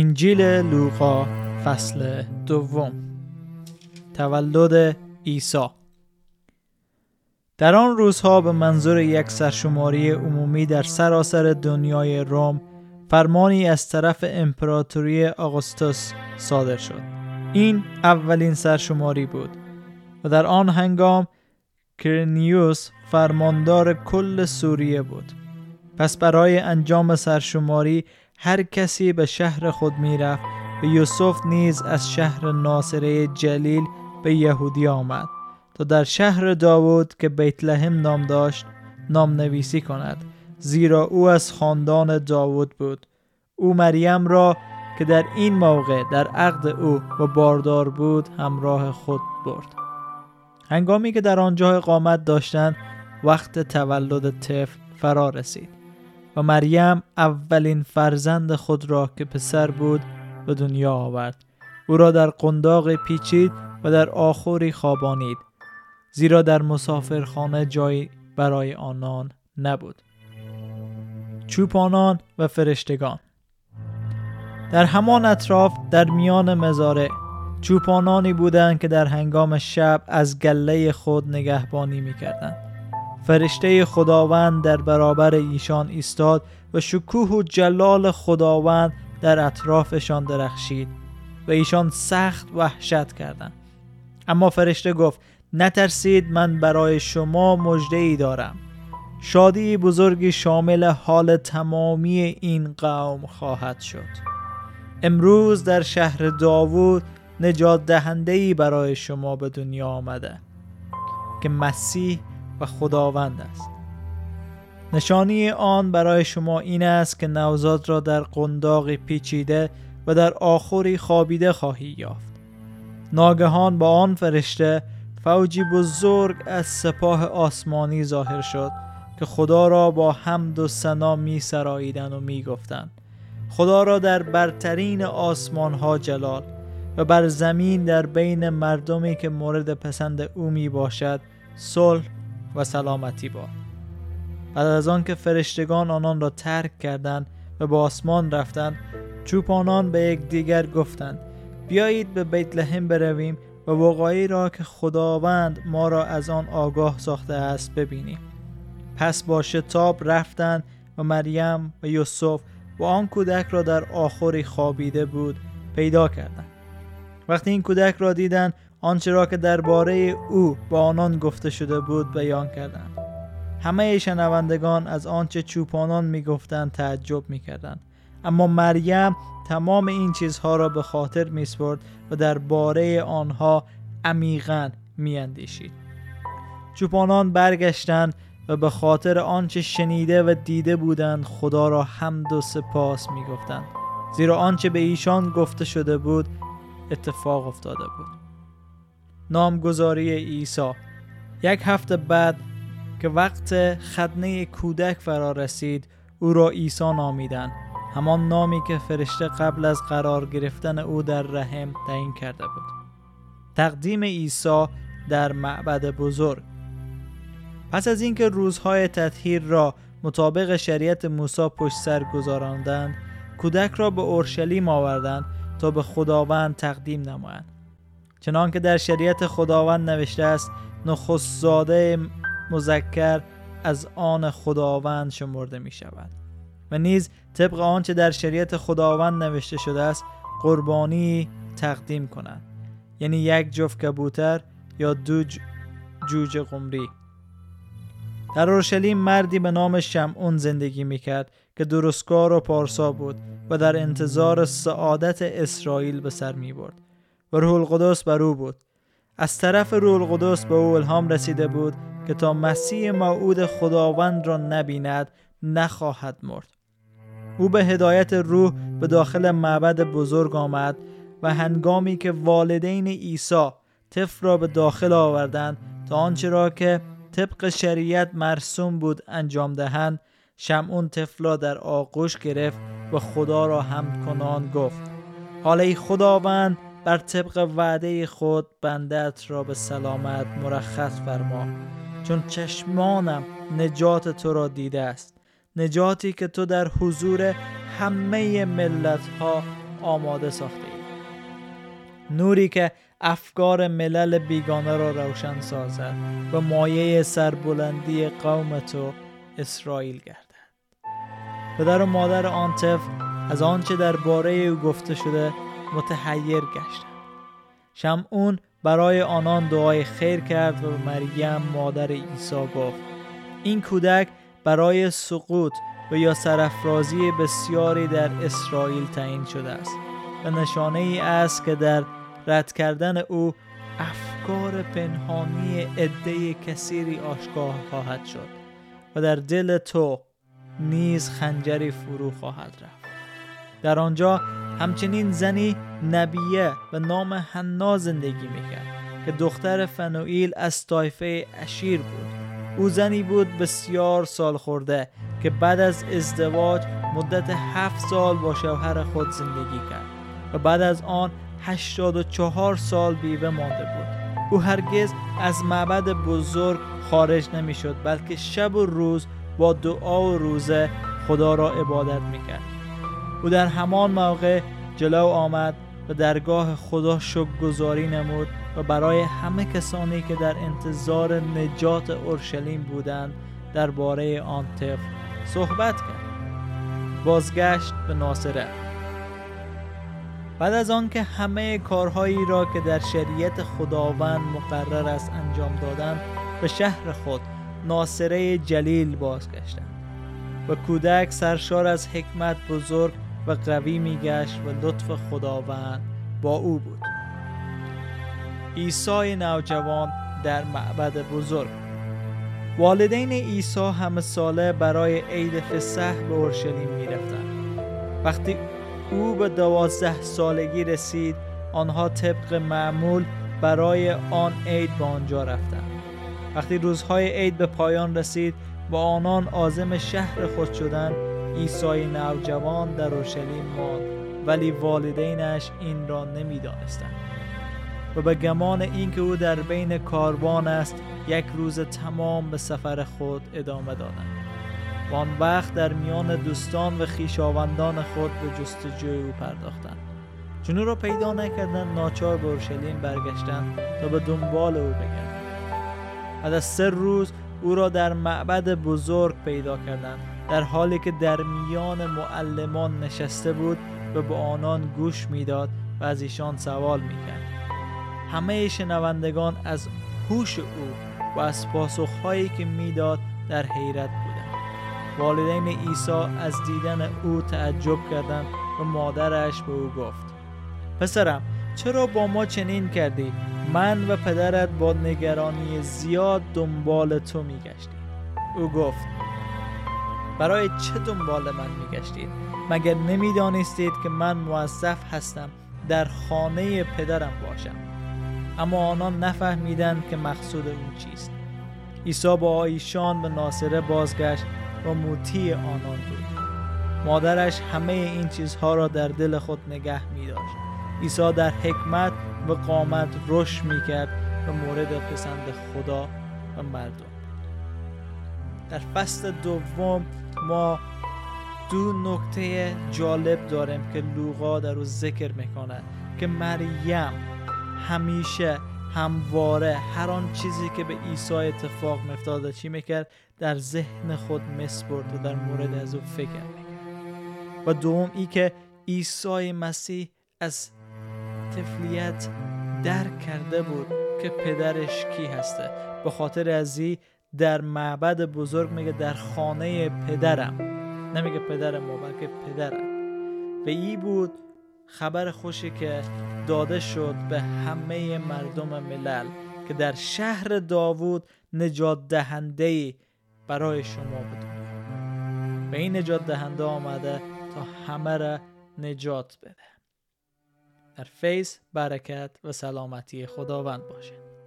انجیل لوقا فصل دوم. تولد عیسی. در آن روزها به منظور یک سرشماری عمومی در سراسر دنیای روم فرمانی از طرف امپراتوری آگوستوس صادر شد. این اولین سرشماری بود و در آن هنگام کرنیوس فرماندار کل سوریه بود. پس برای انجام سرشماری هر کسی به شهر خود می‌رفت. و یوسف نیز از شهر ناصره جلیل به یهودی آمد تا در شهر داوود که بیت لحم نام داشت نام نویسی کند. زیرا او از خاندان داوود بود. او مریم را که در این موقع در عقد او و باردار بود همراه خود برد. هنگامی که در آنجا اقامت داشتند وقت تولد طفل فرا رسید. و مریم اولین فرزند خود را که پسر بود به دنیا آورد. او را در قنداق پیچید و در آخوری خوابانید زیرا در مسافرخانه جایی برای آنان نبود. چوپانان و فرشتگان در همان اطراف در میان مزارع چوپانانی بودند که در هنگام شب از گله خود نگهبانی می‌کردند. فرشته خداوند در برابر ایشان ایستاد و شکوه و جلال خداوند در اطرافشان درخشید و ایشان سخت وحشت کردند. اما فرشته گفت نترسید من برای شما مجده ای دارم. شادی بزرگی شامل حال تمامی این قوم خواهد شد. امروز در شهر داوود نجات دهنده ای برای شما به دنیا آمده که مسیح و خداوند است نشانی آن برای شما این است که نوزاد را در قنداقی پیچیده و در آخری خوابیده خواهی یافت ناگهان با آن فرشته فوجی بزرگ از سپاه آسمانی ظاهر شد که خدا را با حمد و سنا می سراییدن و می گفتن. خدا را در برترین آسمان ها جلال و بر زمین در بین مردمی که مورد پسند او می باشد صلح و سلامتی باد بعد از آن که فرشتگان آنان را ترک کردند و به آسمان رفتند چوپانان به یکدیگر گفتند بیایید به بیت لحم برویم و وقایی را که خداوند ما را از آن آگاه ساخته است ببینیم. پس با شتاب رفتند و مریم و یوسف و آن کودک را در آخری خوابیده بود پیدا کردند. وقتی این کودک را دیدند آنچه را که درباره او با آنان گفته شده بود بیان کردند. همه شنوندگان از آنچه چوپانان می‌گفتند تعجب می‌کردند. اما مریم تمام این چیزها را به خاطر میسپرد و درباره آنها عمیقا میاندیشید. چوپانان برگشتند و به خاطر آنچه شنیده و دیده بودند خدا را حمد و سپاس می‌گفتند. زیرا آنچه به ایشان گفته شده بود اتفاق افتاده بود. نامگذاری عیسی. یک هفته بعد که وقت خدنه کودک فرا رسید او را عیسی نامیدند. همان نامی که فرشته قبل از قرار گرفتن او در رحم تعیین کرده بود. تقدیم عیسی در معبد بزرگ. پس از اینکه روزهای تطهیر را مطابق شریعت موسی پشت سر گذراندند کودک را به اورشلیم آوردند تا به خداوند تقدیم نمایند. چنانکه در شریعت خداوند نوشته است نخست زاده مذکر از آن خداوند شمرده می شود و نیز طبق آنچه در شریعت خداوند نوشته شده است قربانی تقدیم کنند. یعنی یک جفت کبوتر یا دو جوجه قمری. در اورشلیم مردی به نام شمعون زندگی می‌کرد که درستکار و پارسا بود و در انتظار سعادت اسرائیل به سر می برد و روح القدس بر او بود. از طرف روح القدس به او الهام رسیده بود که تا مسیح موعود خداوند را نبیند نخواهد مرد. او به هدایت روح به داخل معبد بزرگ آمد و هنگامی که والدین عیسی طفل را به داخل آوردند تا آنچه را که طبق شریعت مرسوم بود انجام دهند شمعون طفل در آغوش گرفت و خدا را حمد کنان گفت. حالا خداوند بر طبق وعده خود بندت را به سلامت مرخص فرما. چون چشمانم نجات تو را دیده است. نجاتی که تو در حضور همه ملت ها آماده ساخته اید نوری که افکار ملل بیگانه را روشن سازد. و مایه سربلندی قوم تو اسرائیل گردد. پدر و مادر آن طفل از آنچه درباره او گفته شده متحیر گشتند شمعون برای آنان دعای خیر کرد و مریم مادر عیسی گفت این کودک برای سقوط و یا سرافرازی بسیاری در اسرائیل تعیین شده است و نشانه ای است که در رد کردن او افکار پنهانی عده کثیری آشکار خواهد شد و در دل تو نیز خنجری فرو خواهد رفت. در آنجا همچنین زنی نبیه و نام حنا زندگی می‌کرد که دختر فنوئیل از طایفه اشیر بود. او زنی بود بسیار سال خورده که بعد از ازدواج مدت هفت سال با شوهر خود زندگی کرد و بعد از آن 84 سال بیوه مانده بود. او هرگز از معبد بزرگ خارج نمی‌شد بلکه شب و روز با دعا و روزه خدا را عبادت می‌کرد. او در همان موقع جلو آمد و درگاه خدا شب گذاری نمود و برای همه کسانی که در انتظار نجات اورشلیم بودند درباره آن طفل صحبت کرد. بازگشت به ناصره. بعد از آنکه همه کارهایی را که در شریعت خداوند مقرر است انجام دادند به شهر خود ناصره جلیل بازگشتند و کودک سرشار از حکمت بزرگ و قوی میگشت و لطف خداوند با او بود. عیسی نوجوان در معبد بزرگ. والدین عیسی همه ساله برای عید فسح به اورشلیم می وقتی او به دوازده سالگی رسید آنها طبق معمول برای آن عید به آنجا رفتند. وقتی روزهای عید به پایان رسید و آنان عازم شهر خود شدند عیسی نوجوان در اورشلیم ماند ولی والدینش این را نمی‌دانستند. و به گمان اینکه او در بین کاروان است یک روز تمام به سفر خود ادامه دادند. و آن وقت در میان دوستان و خیشاوندان خود به جستجوی او پرداختند. چون او را پیدا نکردند ناچار به اورشلیم برگشتند تا به دنبال او بگردند. بعد از سه روز او را در معبد بزرگ پیدا کردند در حالی که در میان معلمان نشسته بود و به آنان گوش می‌داد و از ایشان سوال می‌کرد. همه شنوندگان از هوش او و از پاسخهایی که می‌داد در حیرت بودند. والدین عیسی از دیدن او تعجب کردند و مادرش به او گفت پسرم چرا با ما چنین کردی؟ من و پدرت با نگرانی زیاد دنبال تو میگشتیم. او گفت برای چه دنبال من میگشتید؟ مگر نمی‌دانستید که من موظف هستم در خانه پدرم باشم؟ اما آنان نفهمیدند که مقصود او چیست. عیسی با ایشان به ناصره بازگشت و موتی آنان بود. مادرش همه این چیزها را در دل خود نگه می داشت عیسی در حکمت و قامت رشد می کرد و مورد پسند خدا و مردم. در فصل دوم ما دو نکته جالب داریم که لوقا در رو ذکر می‌کنه که مریم همیشه همواره هر آن چیزی که به عیسی اتفاق میافتاد چی می‌کرد؟ در ذهن خود مسپرد و در مورد از او فکر می‌کرد. و دوم ای که عیسی مسیح از طفلیت درک کرده بود که پدرش کی هسته. به خاطر ازی در معبد بزرگ میگه در خانه پدرم. نمیگه پدر ما بلکه پدرم. و ای بود خبر خوشی که داده شد به همه مردم ملل که در شهر داوود نجات دهنده برای شما بدون و این نجات دهنده آمده تا همه را نجات بده. در فیض برکت و سلامتی خداوند باشه